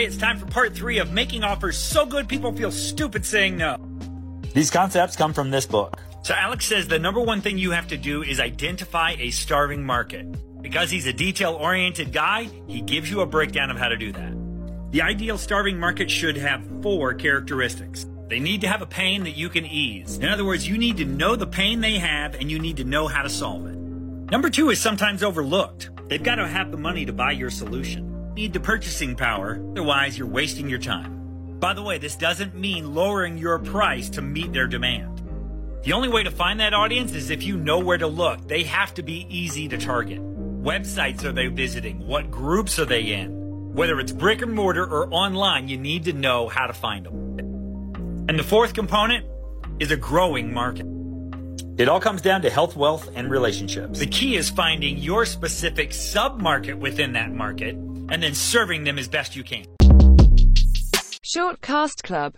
Hey, it's time for part three of making offers so good people feel stupid saying no. These concepts come from this book. So Alex says the number one thing you have to do is identify a starving market. Because he's a detail oriented guy, he gives you a breakdown of how to do that. The ideal starving market should have four characteristics. They need to have a pain that you can ease. In other words, you need to know the pain they have and you need to know how to solve it. Number two is sometimes overlooked. They've got to have the money to buy your solution. Need the purchasing power, otherwise you're wasting your time. By the way, this doesn't mean lowering your price to meet their demand. The only way to find that audience is if you know where to look. They have to be easy to target. Websites are they visiting? What groups are they in? Whether it's brick and mortar or online, you need to know how to find them. And the fourth component is a growing market. It all comes down to health, wealth, and relationships. The key is finding your specific sub market within that market and then serving them as best you can. Shortcast Club